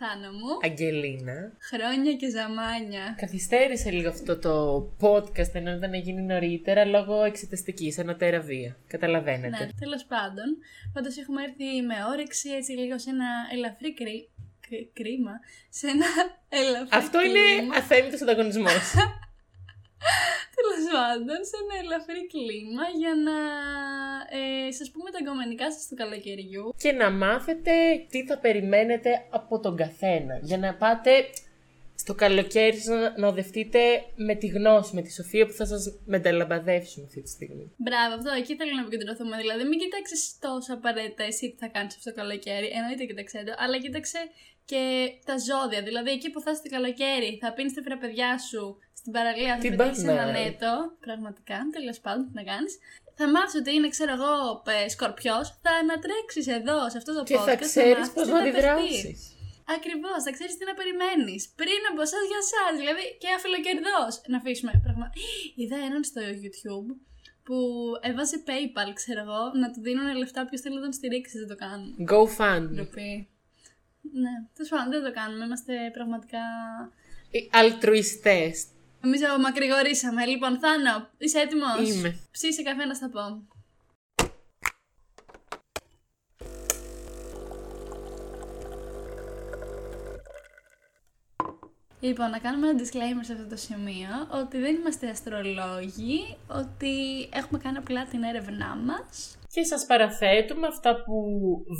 Θάνο μου. Αγγελίνα. Χρόνια και ζαμάνια. Καθυστέρησε λίγο αυτό το podcast ενώ ήταν να γίνει νωρίτερα λόγω εξεταστικής, ανωτέρα βία. Καταλαβαίνετε. Ναι, τέλος πάντων. Πάντως έχουμε έρθει με όρεξη έτσι λίγο σε ένα ελαφρύ κρύ... κρύ- κρίμα. Σε ένα ελαφρύ Αυτό είναι κλίμα. αθέμητος ανταγωνισμός. Τέλος πάντων, σε ένα ελαφρύ κλίμα για να ε, σας πούμε τα εγκομενικά σας του καλοκαιριού. και να μάθετε τι θα περιμένετε από τον καθένα. Για να πάτε στο καλοκαίρι σας να, να οδευτείτε με τη γνώση, με τη σοφία που θα σας μεταλαμπαδεύσουμε αυτή τη στιγμή. Μπράβο, αυτό εκεί θέλω να επικεντρωθούμε. Δηλαδή, μην κοιτάξεις τόσο απαραίτητα εσύ τι θα κάνεις αυτό το καλοκαίρι. Εννοείται κοίταξε το, αλλά κοίταξε και τα ζώδια. Δηλαδή, εκεί που θα είσαι το καλοκαίρι, θα πίνεις τα παιδιά σου στην παραλία, θα Την πετύχεις ένα Batman. νέτο. Πραγματικά, τέλος πάντων, τι να κάνεις. Θα μάθεις ότι είναι, ξέρω εγώ, σκορπιός. Θα ανατρέξεις εδώ, σε αυτός το Και podcast. θα ξέρεις μάθεις πώς τι να θα παιχτεί. αντιδράσεις. Ακριβώς, θα ξέρεις τι να περιμένεις. Πριν από εσάς για εσάς. Δηλαδή και αφιλοκερδός. Να αφήσουμε πράγμα. Είδα έναν στο YouTube που έβαζε PayPal, ξέρω εγώ, να του δίνουν λεφτά ποιο θέλει να τον στηρίξει. Δεν το κάνουν. GoFund. Ντροπή. Ναι, τέλος πάντων δεν το κάνουμε. Είμαστε πραγματικά. Οι Αλτρουιστές. Νομίζω μακρηγορήσαμε. Λοιπόν, Θάνο, είσαι έτοιμος; Είμαι. Ψήσε καφέ να στα πω. Λοιπόν, να κάνουμε ένα disclaimer σε αυτό το σημείο ότι δεν είμαστε αστρολόγοι, ότι έχουμε κάνει απλά την έρευνά μας. Και σας παραθέτουμε αυτά που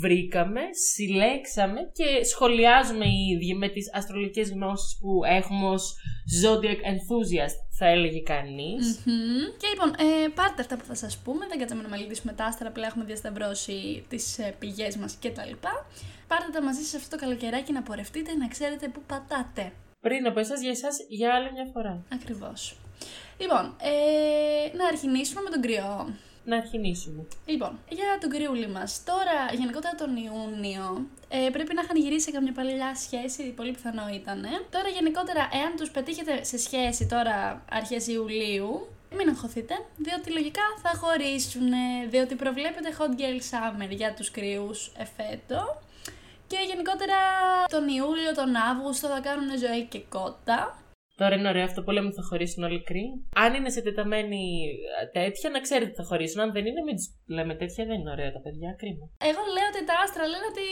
βρήκαμε, συλλέξαμε και σχολιάζουμε οι ίδιοι με τις αστρολογικές γνώσεις που έχουμε ως Zodiac Enthusiast, θα έλεγε κανείς. Μμμ. Και λοιπόν, ε, πάρτε αυτά που θα σας πούμε, δεν κάτσαμε να μελετήσουμε τα άστρα, απλά έχουμε διασταυρώσει τις ε, πηγές μας κτλ. Πάρτε τα μαζί σας αυτό το καλοκαιράκι να πορευτείτε, να ξέρετε πού πατάτε. Πριν από εσάς, για εσάς, για άλλη μια φορά. Ακριβώς. Λοιπόν, ε, να αρχινήσουμε με τον κρυό. Να αρχινήσουμε. Λοιπόν, για τον κρυούλη μας. Τώρα, γενικότερα τον Ιούνιο, ε, πρέπει να είχαν γυρίσει σε καμιά παλιά σχέση, πολύ πιθανό ήταν. Τώρα, γενικότερα, εάν τους πετύχετε σε σχέση τώρα αρχές Ιουλίου, μην αγχωθείτε, διότι λογικά θα χωρίσουν, διότι προβλέπεται hot girl summer για τους κρυούς εφέτο. Και γενικότερα τον Ιούλιο, τον Αύγουστο θα κάνουν ζωή και κότα. Τώρα είναι ωραίο αυτό που λέμε θα χωρίσουν όλοι κρύοι. Αν είναι σε τεταμένη ε, τέτοια, να ξέρετε θα χωρίσουν. Αν δεν είναι, μην τους λέμε τέτοια, δεν είναι ωραία τα παιδιά. Κρίμα. Εγώ λέω ότι τα άστρα λένε ότι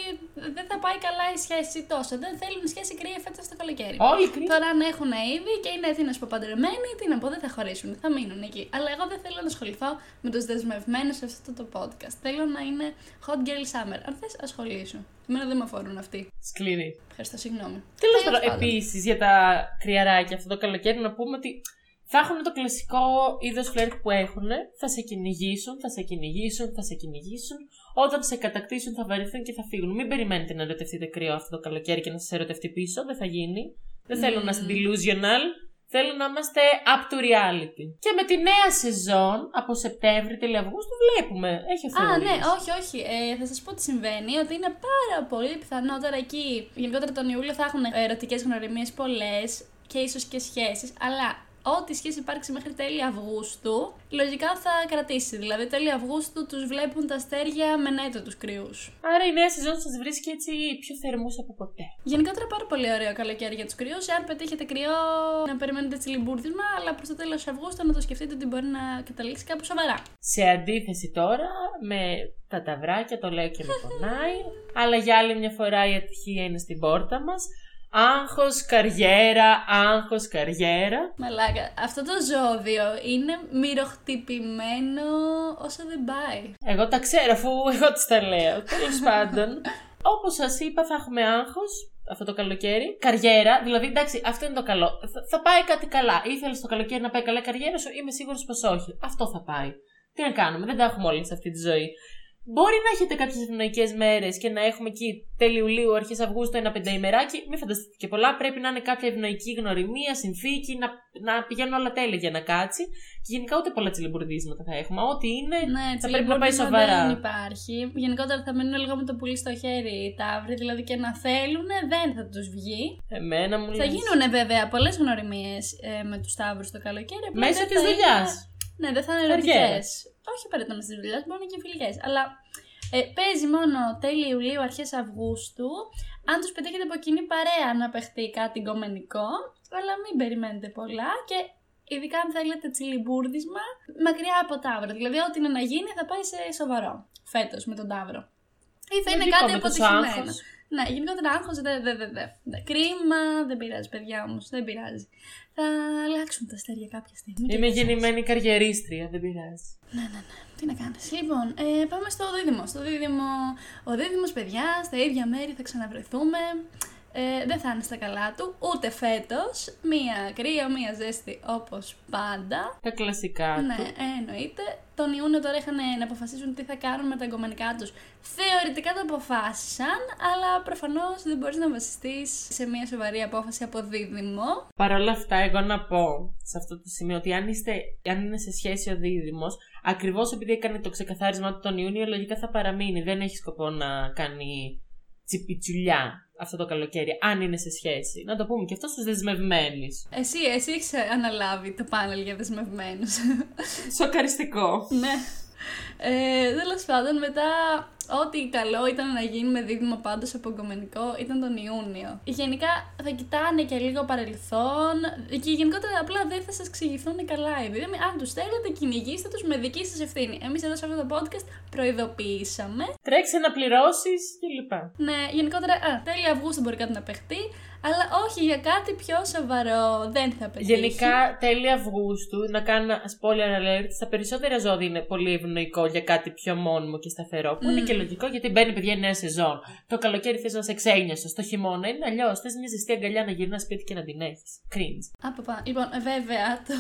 δεν θα πάει καλά η σχέση τόσο. Δεν θέλουν σχέση κρύα φέτος το καλοκαίρι. Όλοι κρύοι. Τώρα αν έχουν ήδη και είναι τι να σου πω παντρεμένοι, τι να πω, δεν θα χωρίσουν. Θα μείνουν εκεί. Αλλά εγώ δεν θέλω να ασχοληθώ με τους δεσμευμένους σε αυτό το podcast. Θέλω να είναι hot girl summer. Αν θες, ασχολήσου. Εμένα δεν με αφορούν αυτοί. Σκληροί. Ευχαριστώ, συγγνώμη. Τέλος Τέλος πάντων, πάντων. επίσης για τα κρυαράκια αυτό το καλοκαίρι να πούμε ότι θα έχουν το κλασικό είδος φλερτ που έχουν. Θα σε κυνηγήσουν, θα σε κυνηγήσουν, θα σε κυνηγήσουν. Όταν σε κατακτήσουν θα βαρεθούν και θα φύγουν. Μην περιμένετε να ερωτευτείτε κρύο αυτό το καλοκαίρι και να σας ερωτευτεί πίσω. Δεν θα γίνει. Δεν θέλω να είστε delusional. Θέλω να είμαστε up to reality. Και με τη νέα σεζόν από Σεπτέμβρη τέλη Αυγούστου βλέπουμε. Έχει ο Α, Θεούλης. ναι, όχι, όχι. Ε, θα σας πω τι συμβαίνει. Ότι είναι πάρα πολύ πιθανό τώρα εκεί. Γενικότερα τον Ιούλιο θα έχουν ερωτικές γνωριμίες πολλές και ίσως και σχέσεις. Αλλά ό,τι σχέση υπάρξει μέχρι τέλη Αυγούστου, λογικά θα κρατήσει. Δηλαδή, τέλη Αυγούστου τους βλέπουν τα αστέρια με νέτο τους κρυού. Άρα η νέα σεζόν σας βρίσκει έτσι πιο θερμούς από ποτέ. Γενικότερα πάρα πολύ ωραίο καλοκαίρι για τους κρυού. Εάν πετύχετε κρυό, να περιμένετε έτσι λιμπούρδισμα, αλλά προς το τέλος Αυγούστου να το σκεφτείτε ότι μπορεί να καταλήξει κάπου σοβαρά. Σε αντίθεση τώρα με τα ταυράκια, το λέω και με πονάει, αλλά για άλλη μια φορά η ατυχία είναι στην πόρτα μας. Άγχος, καριέρα, άγχος, καριέρα. Μαλάκα, αυτό το ζώδιο είναι μυροχτυπημένο όσο δεν πάει. Εγώ τα ξέρω αφού εγώ τις τα λέω. Τέλος πάντων, όπως σας είπα θα έχουμε άγχος αυτό το καλοκαίρι. Καριέρα, δηλαδή εντάξει αυτό είναι το καλό. Θα, θα πάει κάτι καλά. Ήθελες το καλοκαίρι να πάει καλά η καριέρα σου, είμαι σίγουρος πως όχι. Αυτό θα πάει. Τι να κάνουμε, δεν τα έχουμε όλοι σε αυτή τη ζωή. Μπορεί να έχετε κάποιες ευνοϊκές μέρες και να έχουμε εκεί τέλη Ιουλίου, αρχές Αυγούστου ένα πενταημεράκι. Μην φανταστείτε και πολλά. Πρέπει να είναι κάποια ευνοϊκή γνωριμία, συνθήκη, να, να πηγαίνουν όλα τέλεια για να κάτσει. Και γενικά ούτε πολλά τσιλιμπουρδίσματα θα έχουμε. Ό,τι είναι Ναι, θα πρέπει να πάει τσιλιμπουρδίσμα σοβαρά. Δεν υπάρχει. Γενικότερα θα μείνουν λίγο με το πουλί στο χέρι οι ταύροι, δηλαδή και να θέλουν δεν θα τους βγει. Εμένα μου Θα λες. γίνουν βέβαια πολλές γνωριμίες με τους ταύρους το καλοκαίρι. απλά Μέσω δεν της θα δουλειάς. Είναι- Ναι, δεν θα είναι Καριέρα. ερωτικές. Όχι απαραίτητα με τη δουλειά, μπορεί να είναι και φιλικές. Αλλά Ε, παίζει μόνο τέλη Ιουλίου, αρχές Αυγούστου. Αν τους πετύχετε από κοινή παρέα να παιχτεί κάτι γκομενικό, αλλά μην περιμένετε πολλά και ειδικά αν θέλετε τσιλιμπούρδισμα, μακριά από Ταύρο. Δηλαδή, ό,τι είναι να γίνει θα πάει σε σοβαρό φέτος με τον Ταύρο. Ή θα είναι Λογικό, κάτι με τόσο αποτυχημένο. Άγχος. Ναι, γενικότερα άγχος δεν δε, δε, δε. δε. Κρίμα, δεν πειράζει, παιδιά όμως. Δεν πειράζει. Θα αλλάξουν τα αστέρια κάποια στιγμή. και Είμαι για εσάς. γεννημένη καριερίστρια, δεν πειράζει. Ναι, ναι, ναι. Τι να κάνεις. Λοιπόν, ε, πάμε στο δίδυμο. Στο δίδυμο, ο δίδυμος, παιδιά, στα ίδια μέρη θα ξαναβρεθούμε. Ε, δεν θα είναι στα καλά του, ούτε φέτος. Μία κρύα, μία ζέστη όπως πάντα. Τα κλασικά Ναι, του. ε, εννοείται. Τον Ιούνιο τώρα είχαν να αποφασίσουν τι θα κάνουν με τα εγκομενικά τους. Θεωρητικά το αποφάσισαν, αλλά προφανώς δεν μπορείς να βασιστείς σε μια σοβαρή απόφαση από δίδυμο. Παρ' όλα αυτά, εγώ να πω σε αυτό το σημείο ότι αν, είστε, αν είναι σε σχέση ο δίδυμος, ακριβώς επειδή έκανε το ξεκαθάρισμα του τον Ιούνιο, λογικά θα παραμείνει. Δεν έχει σκοπό να κάνει τσιπιτσουλιά αυτό το καλοκαίρι, αν είναι σε σχέση. Να το πούμε και αυτό στους δεσμευμένους. Εσύ, εσύ έχεις αναλάβει το πάνελ για δεσμευμένους. Σοκαριστικό. ναι. Ε, Τέλος πάντων, μετά ό,τι καλό ήταν να γίνει με δίδυμο πάντως από εγκομενικό ήταν τον Ιούνιο. Γενικά θα κοιτάνε και λίγο παρελθόν και γενικότερα απλά δεν θα σας εξηγηθούν καλά οι δίδυμοι. Αν τους θέλετε, κυνηγήστε τους με δική σας ευθύνη. Εμείς εδώ σε αυτό το podcast προειδοποιήσαμε. Τρέξει να πληρώσεις κλπ. Ναι, γενικότερα, α, τέλη Αυγούστου μπορεί κάτι να παιχτεί, αλλά όχι για κάτι πιο σοβαρό. Δεν θα πετύχει. Γενικά, τέλη Αυγούστου, να κάνω ένα spoiler alert, στα περισσότερα ζώδια είναι πολύ ευνοϊκό για κάτι πιο μόνιμο και σταθερό. Που είναι και λογικό γιατί μπαίνει παιδιά η νέα σεζόν. Το καλοκαίρι θες να σε ξένιασο. Το χειμώνα είναι αλλιώς. Θες μια ζεστή αγκαλιά να γυρνάς σπίτι και να την έχεις. Cringe. Α, παπά. Λοιπόν, ε, βέβαια, το,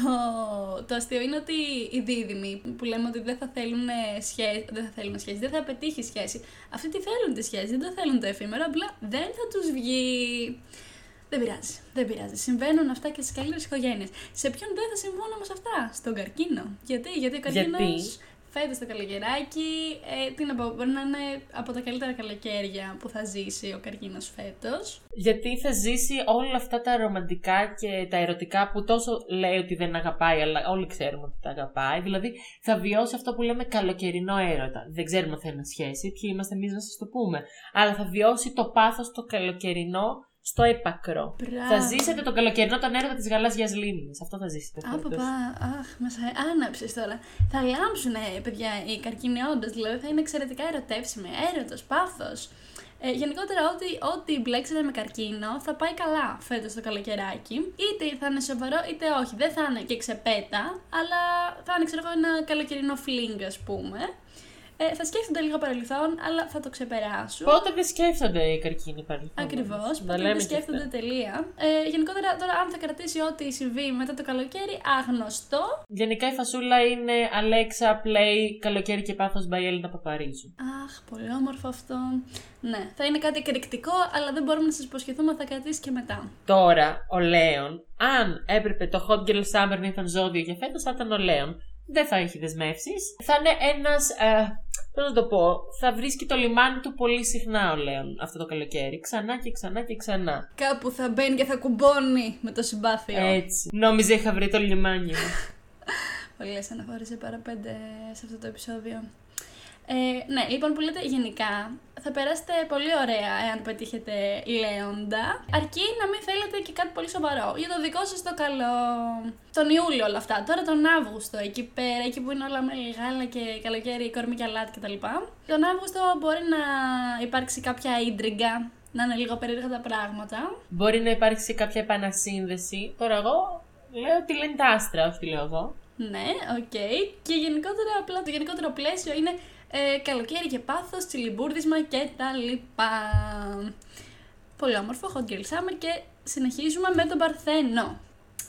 το αστείο είναι ότι οι δίδυμοι που λέμε ότι δεν θα θέλουν σχέση, δεν θα θέλουν σχέση, δεν θα πετύχει σχέση. Αυτοί τι θέλουν τη σχέση, δεν το θέλουν το εφήμερο, απλά δεν θα τους βγει. Δεν πειράζει, δεν πειράζει. Συμβαίνουν αυτά και στις καλύτερες οικογένειες. Σε ποιον δεν θα συμβούν όμως αυτά, στον καρκίνο. Γιατί, γιατί ο καρκίνος Γιατί; φέτο το καλοκαιράκι, ε, τι να πω, μπορεί να είναι από τα καλύτερα καλοκαίρια που θα ζήσει ο καρκίνος φέτος. Γιατί θα ζήσει όλα αυτά τα ρομαντικά και τα ερωτικά που τόσο λέει ότι δεν αγαπάει, αλλά όλοι ξέρουμε ότι τα αγαπάει. Δηλαδή θα βιώσει αυτό που λέμε καλοκαιρινό έρωτα. Δεν ξέρουμε αν θα είναι σχέση, ποιοι είμαστε εμείς να σας το πούμε. Αλλά θα βιώσει το πάθος το καλοκαιρινό στο έπακρο. Μπράβο. Θα ζήσετε το καλοκαιρινό τον έρωτα της γαλάζιας λίμνης. Αυτό θα ζήσετε. Α, φέτος. παπά, αχ, μας άναψες τώρα. Θα λάμψουν, παιδιά, οι καρκίνοι όντως, δηλαδή θα είναι εξαιρετικά ερωτεύσιμοι. Έρωτος, πάθος. Ε, γενικότερα, ό,τι, ό,τι μπλέξετε με καρκίνο θα πάει καλά φέτος το καλοκαιράκι. Είτε θα είναι σοβαρό, είτε όχι. Δεν θα είναι και ξεπέτα, αλλά θα είναι, ξέρω εγώ, ένα καλοκαιρινό φλίνγκ, ας πούμε. Ε, θα σκέφτονται λίγο παρελθόν, αλλά θα το ξεπεράσουν. Πότε δεν σκέφτονται οι καρκίνοι παρελθόν; Ακριβώς, Να ποτέ λέμε δεν και σκέφτονται αυτά. τελεία. Ε, γενικότερα, τώρα, αν θα κρατήσει ό,τι συμβεί μετά το καλοκαίρι, άγνωστο. Γενικά η φασούλα είναι Αλέξα, Play, καλοκαίρι και πάθος by Έλληνα Παπαρίζου. Αχ, πολύ όμορφο αυτό. Ναι, θα είναι κάτι εκρηκτικό, αλλά δεν μπορούμε να σας υποσχεθούμε ότι θα κρατήσει και μετά. Τώρα, ο Λέων, αν έπρεπε το Hot Girl Summer να ήταν ζώδιο για φέτος, θα ήταν ο Λέων. Δεν θα έχει δεσμεύσεις. Θα είναι ένας. Ε, Πώς να το πω, θα βρίσκει το λιμάνι του πολύ συχνά ο Λέων αυτό το καλοκαίρι. Ξανά και ξανά και ξανά. Κάπου θα μπαίνει και θα κουμπώνει με το συμπάθειο. Έτσι. Νόμιζε είχα βρει το λιμάνι μου. Πολλέ αναφορέ σε παραπέντε σε αυτό το επεισόδιο. Ε, ναι, λοιπόν που λέτε γενικά, θα περάσετε πολύ ωραία εάν πετύχετε λέοντα, αρκεί να μην θέλετε και κάτι πολύ σοβαρό. Για το δικό σας το καλό. Τον Ιούλιο όλα αυτά. Τώρα τον Αύγουστο, εκεί πέρα, εκεί που είναι όλα με γάλα και καλοκαίρι, κορμί και αλάτι κτλ. Τον Αύγουστο μπορεί να υπάρξει κάποια ίντριγκα, να είναι λίγο περίεργα τα πράγματα. Μπορεί να υπάρξει κάποια επανασύνδεση. Τώρα εγώ λέω τι λένε τα άστρα, όχι τι λέω εγώ. Ναι, οκ. Και γενικότερα, απλά το γενικότερο πλαίσιο είναι ε, καλοκαίρι και πάθος, τσιλιμπούρδισμα και τα λοιπά. Πολύ όμορφο, hot girl summer και συνεχίζουμε με τον Παρθένο.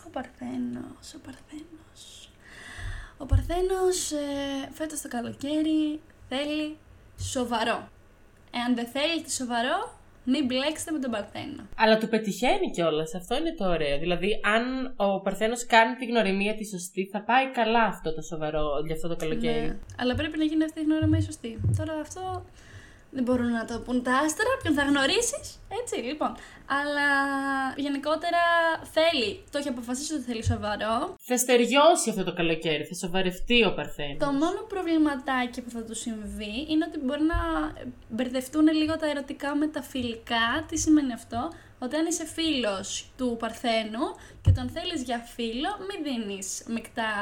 Ο Παρθένος, ο Παρθένος. Ο Παρθένος ε, φέτος το καλοκαίρι θέλει σοβαρό. Εάν δεν θέλετε σοβαρό, μην μπλέξετε με τον Παρθένο. Αλλά του πετυχαίνει κιόλας. Αυτό είναι το ωραίο. Δηλαδή, αν ο Παρθένος κάνει τη γνωριμία τη σωστή, θα πάει καλά αυτό το σοβαρό για αυτό το καλοκαίρι. Ναι. Αλλά πρέπει να γίνει αυτή η γνωριμία σωστή. Τώρα αυτό δεν μπορούν να το πούν τα άστρα, ποιον θα γνωρίσεις. Έτσι, λοιπόν. Αλλά γενικότερα θέλει, το έχει αποφασίσει ότι θέλει σοβαρό. Θα στεριώσει αυτό το καλοκαίρι, θα σοβαρευτεί ο Παρθένος. Το μόνο προβληματάκι που θα του συμβεί είναι ότι μπορεί να μπερδευτούν λίγο τα ερωτικά με τα φιλικά. Τι σημαίνει αυτό, ότι αν είσαι φίλος του Παρθένου και τον θέλεις για φίλο, μην δίνεις μεικτά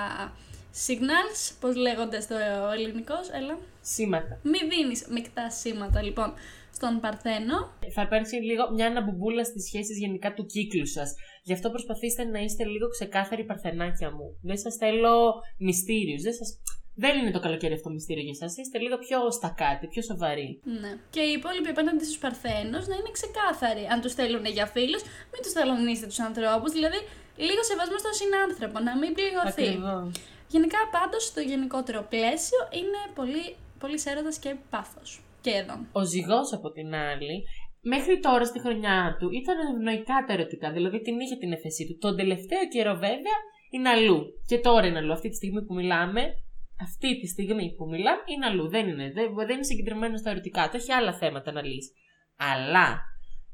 signals, πώς λέγονται στο ελληνικός, έλα. Σήματα. Μην δίνεις μεικτά σήματα, λοιπόν, στον Παρθένο. Θα υπάρξει λίγο μια αναμπουμπούλα στις σχέσεις γενικά του κύκλου σας. Γι' αυτό προσπαθήστε να είστε λίγο ξεκάθαροι παρθενάκια μου. Δεν σας θέλω μυστήριους. Δεν, σας... δεν είναι το καλοκαίρι αυτό μυστήριο για εσά. Είστε λίγο πιο στακάτι, πιο σοβαροί. Ναι. Και οι υπόλοιποι απέναντι στους Παρθένους να είναι ξεκάθαροι. Αν τους θέλουν για φίλους, μην τους θελονίσετε τους ανθρώπους. Δηλαδή, λίγο σεβασμός στον συνάνθρωπο, να μην πληγωθεί. Ακριβώς. Γενικά, πάντως, το γενικότερο πλαίσιο είναι πολύ, πολύ έρωτα και πάθος. Και εδώ. Ο ζυγός από την άλλη, μέχρι τώρα στη χρονιά του ήταν ευνοϊκά τα ερωτικά, δηλαδή την είχε την εφεσή του. Τον τελευταίο καιρό βέβαια είναι αλλού. Και τώρα είναι αλλού. Αυτή τη στιγμή που μιλάμε, αυτή τη στιγμή που μιλάμε είναι αλλού. Δεν είναι, δεν, δεν είναι συγκεντρωμένο στα ερωτικά του, έχει άλλα θέματα να λύσει. Αλλά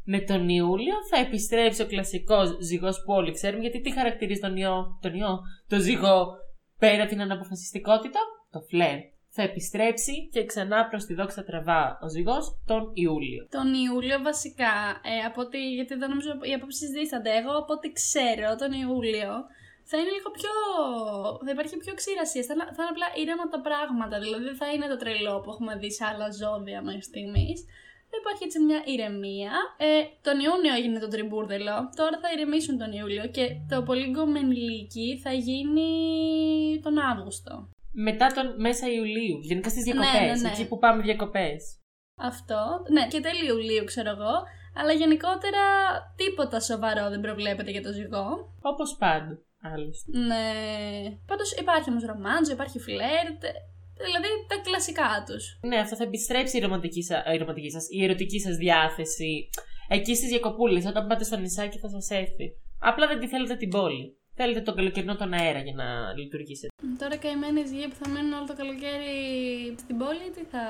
με τον Ιούλιο θα επιστρέψει ο κλασικός ζυγός που όλοι ξέρουμε, γιατί τι χαρακτηρίζει τον ιό, τον ιό, το ζυγό πέρα την αναποφασιστικότητα, το φλερ. Θα επιστρέψει και ξανά προς τη δόξα τραβά ο ζυγός τον Ιούλιο. Τον Ιούλιο βασικά, ε, από ότι, γιατί εδώ νομίζω οι απόψεις δίστανται. Εγώ από ό,τι ξέρω τον Ιούλιο θα είναι λίγο πιο. θα υπάρχει πιο ξηρασία. Θα, είναι- θα είναι απλά ήρεμα τα πράγματα. Δηλαδή δεν θα είναι το τρελό που έχουμε δει σε άλλα ζώδια μέχρι στιγμής. Θα υπάρχει έτσι μια ηρεμία. Ε, τον Ιούνιο έγινε το τριμπούρδελο. Τώρα θα ηρεμήσουν τον Ιούλιο και το Πολύγκο Μενλίκη θα γίνει τον Αύγουστο. Μετά τον μέσα Ιουλίου, γενικά στις διακοπέ. ναι, ναι. Εκεί που πάμε διακοπές. Αυτό. Ναι, και τέλη Ιουλίου ξέρω εγώ. Αλλά γενικότερα τίποτα σοβαρό δεν προβλέπεται για το ζυγό. Όπως πάντα. Άλλωστε. Ναι. Πάντως υπάρχει όμως ρομάντζο, υπάρχει φλερτ. Δηλαδή τα κλασικά τους. Ναι, αυτό θα επιστρέψει η ρομαντική, σα, η, ρομαντική σας, η ερωτική σας διάθεση εκεί στις διακοπούλες. Όταν πάτε στο νησάκι θα σας έρθει. Απλά δεν τη θέλετε την πόλη. Θέλετε τον καλοκαιρινό τον αέρα για να λειτουργήσετε. Τώρα καημένοι ζυγοί που θα μείνουν όλο το καλοκαίρι στην πόλη, τι θα.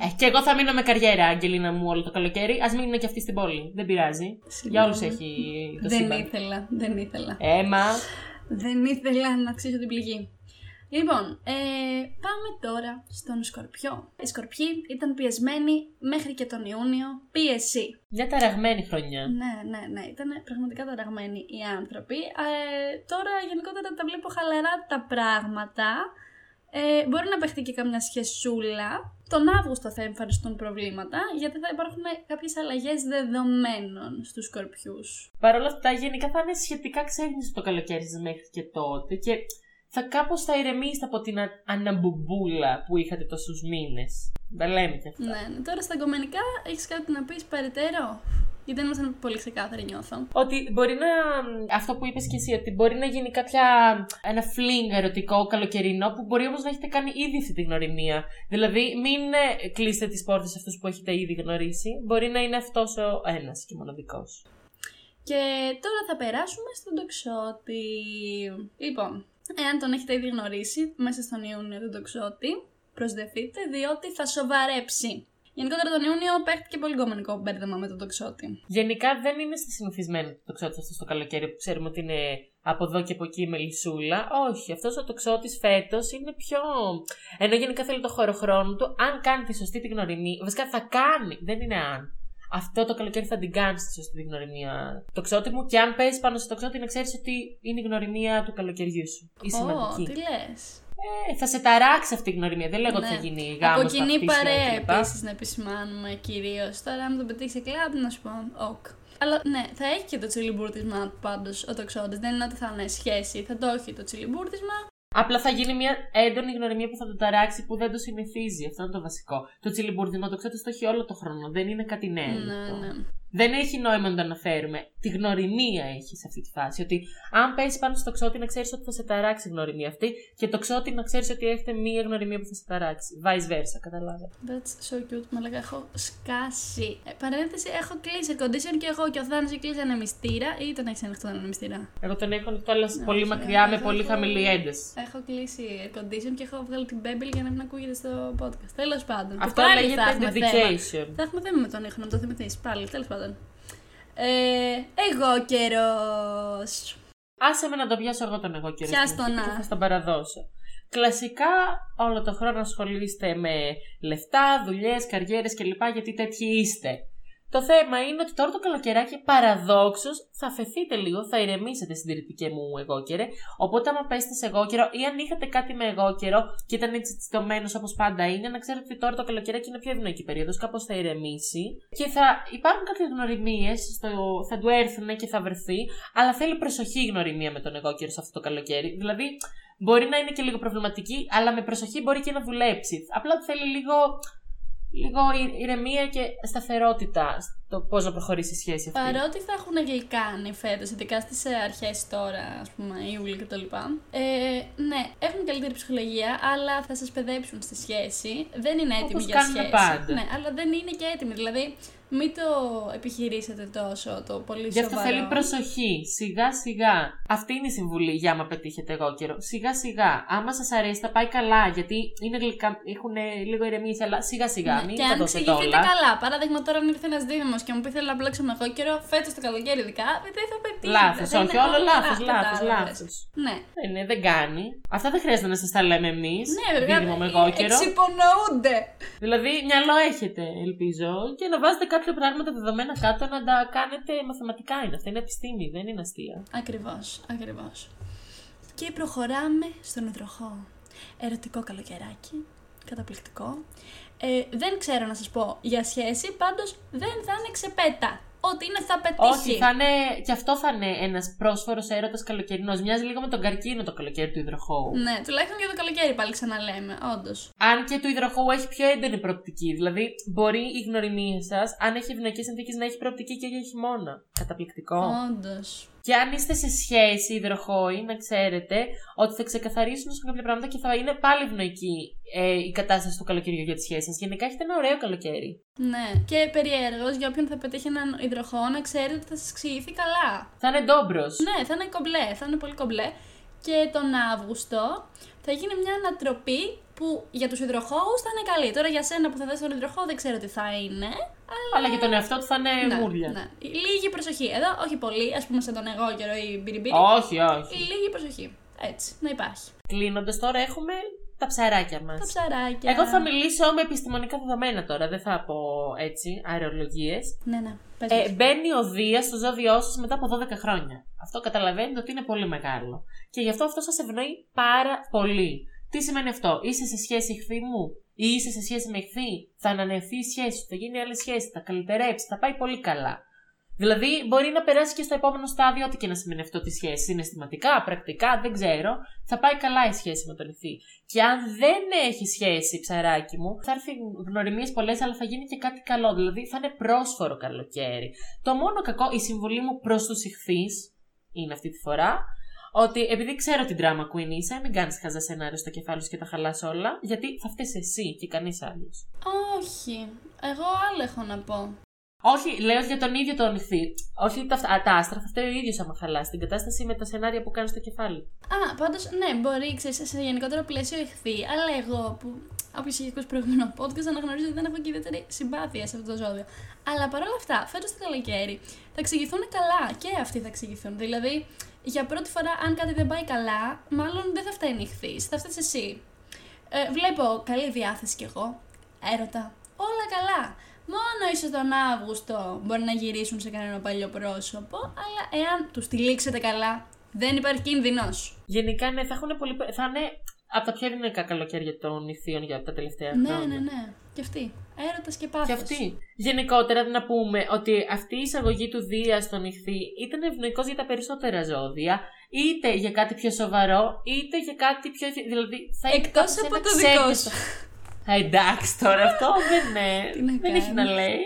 Ε, και εγώ θα μείνω με καριέρα, Αγγελίνα μου, όλο το καλοκαίρι. Α μείνω και αυτή στην πόλη. Δεν πειράζει. Για όλους έχει το Δεν σύμπαν. ήθελα, δεν ήθελα. Έμα. Δεν ήθελα να αυξήσω την πληγή. Λοιπόν, ε, πάμε τώρα στον Σκορπιό. Οι Σκορπιοί ήταν πιεσμένοι μέχρι και τον Ιούνιο. Πίεση. Μια ταραγμένη χρονιά. Ναι, ναι, ναι. Ήταν πραγματικά ταραγμένοι οι άνθρωποι. Ε, τώρα γενικότερα τα βλέπω χαλαρά τα πράγματα. Ε, μπορεί να παιχτεί και καμιά σχεσούλα. Τον Αύγουστο θα εμφανιστούν προβλήματα, γιατί θα υπάρχουν κάποιες αλλαγές δεδομένων στους Σκορπιούς. Παρ' όλα αυτά, γενικά θα είναι σχετικά ξέχνηση το καλοκαίρι σας μέχρι και τότε και θα κάπως θα ηρεμήσετε από την α- αναμπουμπούλα που είχατε τόσους μήνες. Τα λέμε και αυτά. Ναι, ναι. Τώρα στα κομμενικά έχεις κάτι να πεις περαιτέρω; Γιατί δεν ήμασταν πολύ ξεκάθαροι, νιώθω. Ότι μπορεί να. Αυτό που είπες και εσύ, ότι μπορεί να γίνει κάποια. ένα fling ερωτικό καλοκαιρινό που μπορεί όμως να έχετε κάνει ήδη αυτή τη γνωριμία. Δηλαδή, μην ε, κλείσετε τις πόρτες σε αυτούς που έχετε ήδη γνωρίσει. Μπορεί να είναι αυτός ο ένας και μοναδικό. Και τώρα θα περάσουμε στον τοξότη. Λοιπόν, εάν τον έχετε ήδη γνωρίσει μέσα στον Ιούνιο τον τοξότη, προσδεθείτε διότι θα σοβαρέψει. Γενικότερα τον Ιούνιο παίχτηκε πολύ κομμενικό μπέρδεμα με τον τοξότη. Γενικά δεν είναι στη συνηθισμένη το τοξότη αυτό στο καλοκαίρι που ξέρουμε ότι είναι από εδώ και από εκεί με λυσούλα. Όχι, αυτός ο τοξότη φέτος είναι πιο. Ενώ γενικά θέλει το χώρο χρόνου του, αν κάνει τη σωστή τη γνωριμία. Βασικά θα κάνει, δεν είναι αν. Αυτό το καλοκαίρι θα την κάνεις στη σωστή τη γνωριμία το ξότι μου και αν πέσει πάνω στο τοξότη να ξέρεις ότι είναι η γνωριμία του καλοκαιριού σου. Η σημαντική. Ω, τι λες. Ε, θα σε ταράξει αυτή η γνωριμία. Δεν λέγω ότι Ναι. θα γίνει γάμος. Από κοινή παρέα επίσης να επισημάνουμε κυρίως. Τώρα, αν τον πετύχεις σε κλαμπ, να σου πω, οκ. Αλλά ναι, θα έχει και το τσιλιμπούρδισμα του πάντως ο τοξότης. Δεν είναι ότι θα είναι σχέση. Θα το έχει το τσιλιμπούρδισμα. Απλά θα γίνει μια έντονη γνωριμία που θα τον ταράξει που δεν το συνηθίζει. Αυτό είναι το βασικό. Το τσιλιμπούρδισμα το ξέρω το έχει όλο το χρόνο. Δεν είναι κάτι νέο. Ναι, αυτό. ναι. Δεν έχει νόημα να το αναφέρουμε. Τη γνωριμία έχει σε αυτή τη φάση. Ότι αν πέσει πάνω στο τοξότη, να ξέρεις ότι θα σε ταράξει η γνωριμία αυτή και το τοξότη να ξέρεις ότι έχετε μία γνωριμία που θα σε ταράξει. Vice versa, καταλάβατε. That's so cute. Μα λέγα, έχω σκάσει. Ε, παρένθεση, έχω κλείσει air condition και εγώ και ο Θάνο έχει κλείσει ανεμιστήρα ή τον έχεις ανοιχτό τον ανεμιστήρα; Εγώ τον έχω ανοιχτό, αλλά πολύ όχι, μακριά εγώ με έχω- πολύ χαμηλή ένταση. Έχω κλείσει air condition και έχω βγάλει την Bebel για να μην ακούγεται στο podcast. Τέλος πάντων. Και Αυτό πάλι λέγεται θα έχουμε θέμα. dedication. Θα έχουμε θέμα με τον ήχο, να το θυμηθείς πάλι. Τέλος πάντων. Ε, εγώ καιρός. Άσε με να το πιάσω εγώ τον εγώ καιρό. Πιάσ' στην τον, αρχή και να. Θα στον παραδώσω. Κλασικά όλο το χρόνο ασχολείστε με λεφτά, δουλειές, καριέρες κλπ. Γιατί τέτοιοι είστε. Το θέμα είναι ότι τώρα το καλοκαιράκι παραδόξως θα αφαιθείτε λίγο, θα ηρεμήσετε συντηρητική μου εγώ καιρέ. Οπότε, άμα πέσετε σε εγώ καιρό ή αν είχατε κάτι με εγώ καιρό και ήταν έτσι τσιτωμένος όπως πάντα είναι, να ξέρετε ότι τώρα το καλοκαιράκι είναι πιο ευνοϊκή περίοδος, κάπως θα ηρεμήσει. Και θα υπάρχουν κάποιες γνωριμίες, θα του έρθουν και θα βρεθεί, αλλά θέλει προσοχή η γνωριμία με τον εγώ καιρό σε αυτό το καλοκαίρι. Δηλαδή, μπορεί να είναι και λίγο προβληματική, αλλά με προσοχή μπορεί και να δουλέψει. Απλά θέλει λίγο λίγο η- ηρεμία και σταθερότητα στο πώς να προχωρήσει η σχέση αυτή. Παρότι θα έχουν γλυκάνει φέτος, ειδικά στις αρχές τώρα, ας πούμε, Ιούλιο κτλ. Ε, ναι, έχουν καλύτερη ψυχολογία, αλλά θα σας παιδέψουν στη σχέση. Δεν είναι έτοιμοι Όπως για κάνουμε σχέση. πάντα. Ναι, αλλά δεν είναι και έτοιμοι. Δηλαδή, μην το επιχειρήσετε τόσο το πολύ Γι' αυτό σοβαρό. θέλει προσοχή. Σιγά σιγά. Αυτή είναι η συμβουλή για άμα πετύχετε εγώ καιρό. Σιγά σιγά. Άμα σας αρέσει, θα πάει καλά. Γιατί είναι γλυκά, έχουν λίγο ηρεμίες, αλλά σιγά σιγά. Ναι, Μην και τα αν δώσετε εξηγηθείτε όλα. καλά. Παράδειγμα, τώρα αν ήρθε ένας δίδυμο και μου πει θέλω να μπλέξω με εγώ καιρό, φέτος το καλοκαίρι ειδικά, δεν θα πετύχει. Λάθος, Δεν όχι, είναι όλο όλα λάθος, καλά, λάθος, κατάλαβες. λάθος. Ναι. Δεν, είναι, δεν κάνει. Αυτά δεν χρειάζεται να σας τα λέμε εμείς. Ναι, βέβαια. Δίδυμο με εγώ καιρό. Εξυπονοούνται. Δηλαδή, μυαλό έχετε, ελπίζω, και να βάζετε κάποια πράγματα δεδομένα κάτω να τα κάνετε μαθηματικά είναι. Αυτά είναι επιστήμη, δεν είναι αστεία. Ακριβώς, ακριβώς. Και προχωράμε στον υδροχό. Ερωτικό καλοκαιράκι, καταπληκτικό. Ε, δεν ξέρω να σας πω για σχέση, πάντως δεν θα είναι ξεπέτα. Ό,τι είναι θα πετύχει. Όχι, θα είναι, και αυτό θα είναι ένας πρόσφορος έρωτας καλοκαιρινός. Μοιάζει λίγο με τον καρκίνο το καλοκαίρι του υδροχώου. Ναι, τουλάχιστον για το καλοκαίρι πάλι ξαναλέμε, όντως. Αν και του υδροχώου έχει πιο έντονη προοπτική. Δηλαδή, μπορεί η γνωριμία σας, αν έχει ευνοϊκές συνθήκες, να έχει προοπτική και για χειμώνα. Καταπληκτικό. Όντως. Και αν είστε σε σχέση υδροχόοι, να ξέρετε ότι θα ξεκαθαρίσουν σε κάποια πράγματα και θα είναι πάλι ευνοϊκή ε, η κατάσταση του καλοκαιριού για τη σχέση σας. Γενικά έχετε ένα ωραίο καλοκαίρι. Ναι. Και περιέργως, για όποιον θα πετύχει έναν υδροχό, να ξέρετε ότι θα σας εξηγηθεί καλά. Θα είναι ντόμπρος. Ναι, θα είναι κομπλέ, θα είναι πολύ κομπλέ. Και τον Αύγουστο θα γίνει μια ανατροπή που για τους υδροχώους θα είναι καλή. Τώρα για σένα που θα δεις τον υδροχό δεν ξέρω τι θα είναι. Αλλά, Αλλά για τον εαυτό του θα είναι ναι, μούρλια. ναι. Λίγη προσοχή. Εδώ όχι πολύ, ας πούμε σε τον εγώ καιρό ή μπυριμπύρι. Όχι, όχι. Λίγη προσοχή. Έτσι, να υπάρχει. Κλείνοντας τώρα, έχουμε τα ψαράκια μας. Τα ψαράκια. Εγώ θα μιλήσω με επιστημονικά δεδομένα τώρα, δεν θα πω έτσι, αερολογίες. Ναι, ναι. Πες Ε, μας. μπαίνει ο Δίας στο ζώδιό σα μετά από 12 χρόνια. Αυτό καταλαβαίνετε ότι είναι πολύ μεγάλο. Και γι' αυτό αυτό σας ευνοεί πάρα πολύ. Τι σημαίνει αυτό, είσαι σε σχέση ηχθή μου; Ή είσαι σε σχέση με ηχθή, θα ανανεωθεί η σχέση σου, θα γίνει άλλη σχέση, θα καλυτερέψει, θα πάει πολύ καλά. Δηλαδή, μπορεί να περάσει και στο επόμενο στάδιο, ό,τι και να σημαίνει αυτό τη σχέση. Συναισθηματικά, πρακτικά, δεν ξέρω. Θα πάει καλά η σχέση με τον ηχθή. Και αν δεν έχει σχέση, ψαράκι μου, θα έρθει γνωριμίες πολλές, αλλά θα γίνει και κάτι καλό. Δηλαδή, θα είναι πρόσφορο καλοκαίρι. Το μόνο κακό, η συμβολή μου προς τους ηχθείς είναι αυτή τη φορά, ότι επειδή ξέρω την drama queen είσαι, μην κάνεις χαζά σενάριο στο κεφάλι σου και τα χαλάς όλα, γιατί θα φταίει εσύ και κανείς άλλος. Όχι. Εγώ άλλο έχω να πω. Όχι, λέω για τον ίδιο τον ηχθή. Όχι τα, α, τα άστρα, θα φταίει ο ίδιος άμα χαλάσει την κατάσταση με τα σενάρια που κάνεις στο κεφάλι. Α, πάντως, ναι, μπορεί ξέρεις, σε γενικότερο πλαίσιο εχθεί, αλλά εγώ που όποιο έχει ακούσει προηγούμενο podcast αναγνωρίζει ότι δεν έχω και ιδιαίτερη συμπάθεια σε αυτό το ζώδιο. Αλλά παρόλα αυτά, φέτος το καλοκαίρι θα εξηγηθούν καλά και αυτοί θα εξηγηθούν. Δηλαδή, για πρώτη φορά, αν κάτι δεν πάει καλά, μάλλον δεν θα φταίνει ηχθή, θα φταίεις εσύ. Ε, βλέπω καλή διάθεση κι εγώ. Έρωτα. Όλα καλά. Μόνο ίσως τον Αύγουστο μπορεί να γυρίσουν σε κανένα παλιό πρόσωπο, αλλά εάν τους τυλίξετε καλά, δεν υπάρχει κίνδυνος. Γενικά, ναι, θα, έχουν πολύ, θα είναι από τα πιο ευνοϊκά καλοκαίρια των ηχθείων για τα τελευταία Ναι, χρόνια. ναι, ναι. Και αυτή. Έρωτας και πάθος. Και αυτή. Γενικότερα, να πούμε ότι αυτή η εισαγωγή του Δία στον ηχθή ήταν ευνοϊκός για τα περισσότερα ζώδια, είτε για κάτι πιο σοβαρό, είτε για κάτι πιο. Δηλαδή, θα είναι Εκτός κάπως από ένα το δικό ξέχαστο. σου. Α, εντάξει τώρα, αυτό δεν, Τι να δεν έχει να κάνεις. λέει.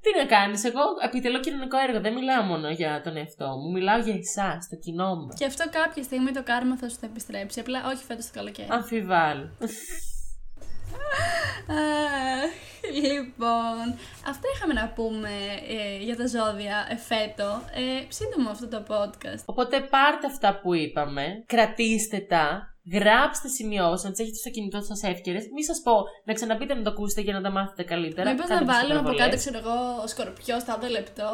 Τι να κάνεις, εγώ επιτελώ κοινωνικό έργο. Δεν μιλάω μόνο για τον εαυτό μου. Μιλάω για εσάς, το κοινό μας. Και αυτό κάποια στιγμή το κάρμα θα σου θα επιστρέψει. Απλά όχι φέτος το καλοκαίρι. Αμφιβάλλω. Αχ, λοιπόν, αυτά είχαμε να πούμε ε, για τα ζώδια εφέτο. Ε, σύντομο αυτό το podcast. Οπότε πάρτε αυτά που είπαμε, κρατήστε τα, γράψτε σημειώσεις, να τις έχετε στο κινητό σας εύκαιρες. Μη σας πω να ξαναπείτε να το ακούσετε για να τα μάθετε καλύτερα. Μήπως Κάντε να τις βάλουμε από υπερβολές. κάτω, ξέρω εγώ, σκορπιός στα άλλο λεπτό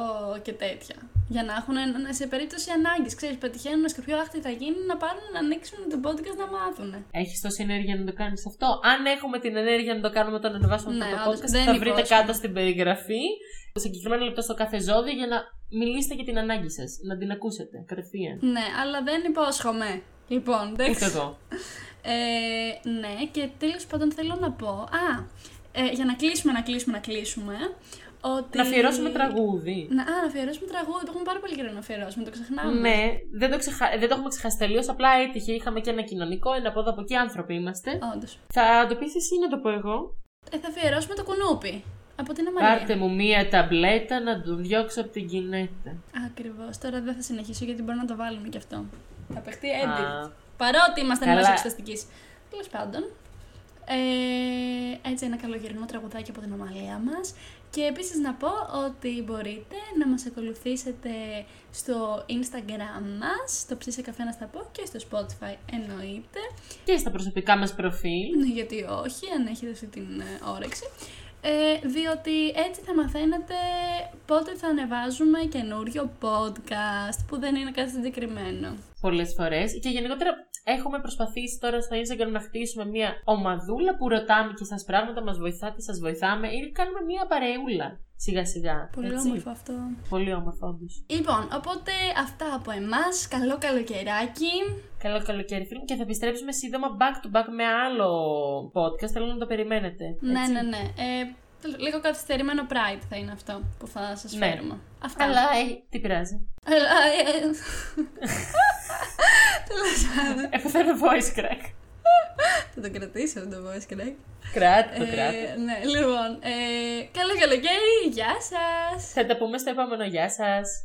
και τέτοια. Για να έχουν ένα- σε περίπτωση ανάγκης. Ξέρεις, πετυχαίνουν σκορπιό, αχ, τι θα γίνει, να πάρουν να ανοίξουν το podcast να μάθουν. Έχεις τόση ενέργεια να το κάνεις αυτό. Αν έχουμε την ενέργεια να το κάνουμε όταν ανεβάσουμε Ναι, αυτό το όντως, podcast, δεν θα βρείτε υπόσχομαι. κάτω στην περιγραφή σε συγκεκριμένο λεπτό στο κάθε ζώδιο για να μιλήσετε για την ανάγκη σας. Να την ακούσετε κατευθείαν. Ναι, αλλά δεν υπόσχομαι. Λοιπόν, Ούτε εντάξει. εγώ. Ε, ναι, και τέλος πάντων θέλω να πω. Α, ε, για να κλείσουμε, να κλείσουμε, να κλείσουμε. Ότι... Να αφιερώσουμε τραγούδι. Να, α, να αφιερώσουμε τραγούδι που έχουμε πάρα πολύ καιρό να αφιερώσουμε, το ξεχνάμε. Ναι, δεν το, ξεχα... δεν το έχουμε ξεχάσει τελείως. Απλά έτυχε. Είχαμε και ένα κοινωνικό, ένα από εδώ από εκεί άνθρωποι είμαστε. Όντως. Θα το πεις εσύ να το πω εγώ. Ε, θα αφιερώσουμε το κουνούπι. Από την Αμαρία. Πάρτε μου μία ταμπλέτα να τον διώξω από την κινέτα. Ακριβώς. Τώρα δεν θα συνεχίσω γιατί μπορεί να το βάλουμε κι αυτό. Θα παιχτεί edit. Α. Παρότι είμαστε Καλά. μέσω εξεταστική. Τέλος πάντων. Ε, έτσι ένα καλογερινό τραγουδάκι από την ομαλία μας και επίσης να πω ότι μπορείτε να μας ακολουθήσετε στο Instagram μας, στο ψήσε καφέ να πω και στο Spotify εννοείται, Και στα προσωπικά μας προφίλ. Ναι, γιατί όχι, αν έχετε αυτή την ε, όρεξη. Ε, διότι έτσι θα μαθαίνετε πότε θα ανεβάζουμε καινούριο podcast που δεν είναι κάτι συγκεκριμένο. Πολλές φορές. Και γενικότερα έχουμε προσπαθήσει τώρα στο Instagram να χτίσουμε μια ομαδούλα που ρωτάμε και εσά πράγματα, μας βοηθάτε, σας βοηθάμε ή κάνουμε μια παρεούλα σιγά σιγά. Πολύ έτσι. όμορφο αυτό. Πολύ όμορφο, όντως. Λοιπόν, οπότε αυτά από εμάς. Καλό καλοκαιράκι. Καλό καλοκαίρι, φίλοι μου, και θα επιστρέψουμε σύντομα back to back με άλλο podcast. Θέλω να το περιμένετε. Ναι, έτσι. ναι, ναι. Ε, λίγο καθυστερημένο Pride θα είναι αυτό που θα σας Ναι. φέρουμε. Αυτά. Αλλά ε, τι πειράζει. Αλλά, ε, Τέλος πάντων. Έχω voice crack. Θα το κρατήσω αυτό το voice crack. Κράτη το κράτη. Ε, ναι, λοιπόν. Ε, καλό καλοκαίρι. Γεια σας. Θα τα πούμε στο επόμενο. Γεια σας.